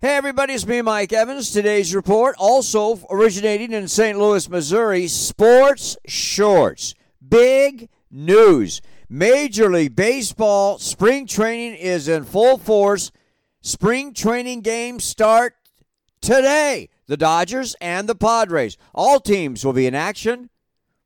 Hey, everybody, it's me, Mike Evans. Today's report, also originating in St. Louis, Missouri, sports shorts. Big news. Major League Baseball spring training is in full force. Spring training games start today. The Dodgers and the Padres. All teams will be in action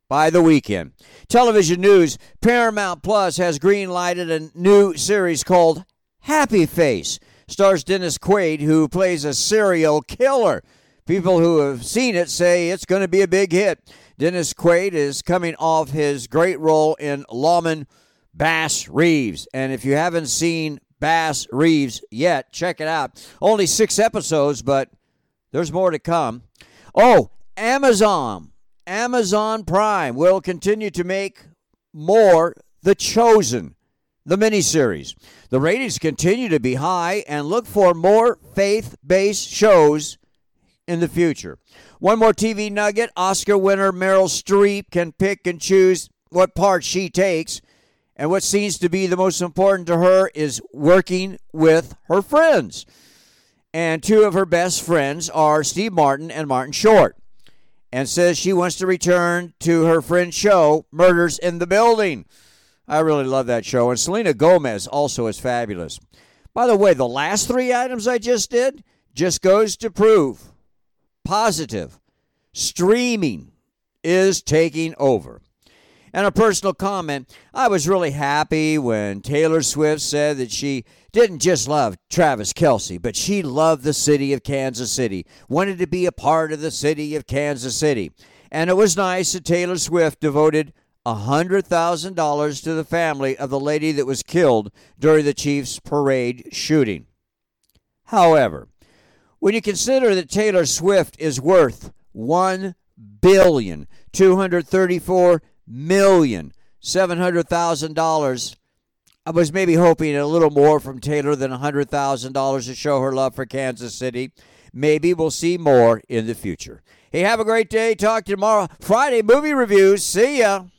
by the weekend. Television news Paramount Plus has green lighted a new series called Happy Face stars Dennis Quaid, who plays a serial killer. People who have seen it say it's going to be a big hit. Dennis Quaid is coming off his great role in Lawman Bass Reeves. And if you haven't seen Bass Reeves yet, check it out. Only six episodes, but there's more to come. Oh, Amazon. Amazon Prime will continue to make more The Chosen the miniseries. The ratings continue to be high, and look for more faith based shows in the future. One more TV nugget Oscar winner Meryl Streep can pick and choose what part she takes, and what seems to be the most important to her is working with her friends. And two of her best friends are Steve Martin and Martin Short. And says she wants to return to her friend's show, Murders in the Building. I really love that show. And Selena Gomez also is fabulous. By the way, the last three items I just did just goes to prove positive. Streaming is taking over. And a personal comment I was really happy when Taylor Swift said that she didn't just love Travis Kelce, but she loved the city of Kansas City, wanted to be a part of the city of Kansas City. And it was nice that Taylor Swift devoted $100,000 to the family of the lady that was killed during the Chiefs parade shooting. However, when you consider that Taylor Swift is worth one billion two hundred thirty-four million seven hundred thousand dollars, I was maybe hoping a little more from Taylor than hundred thousand dollars to show her love for Kansas City. Maybe we'll see more in the future. Hey, have a great day. Talk to you tomorrow. Friday movie reviews. See ya.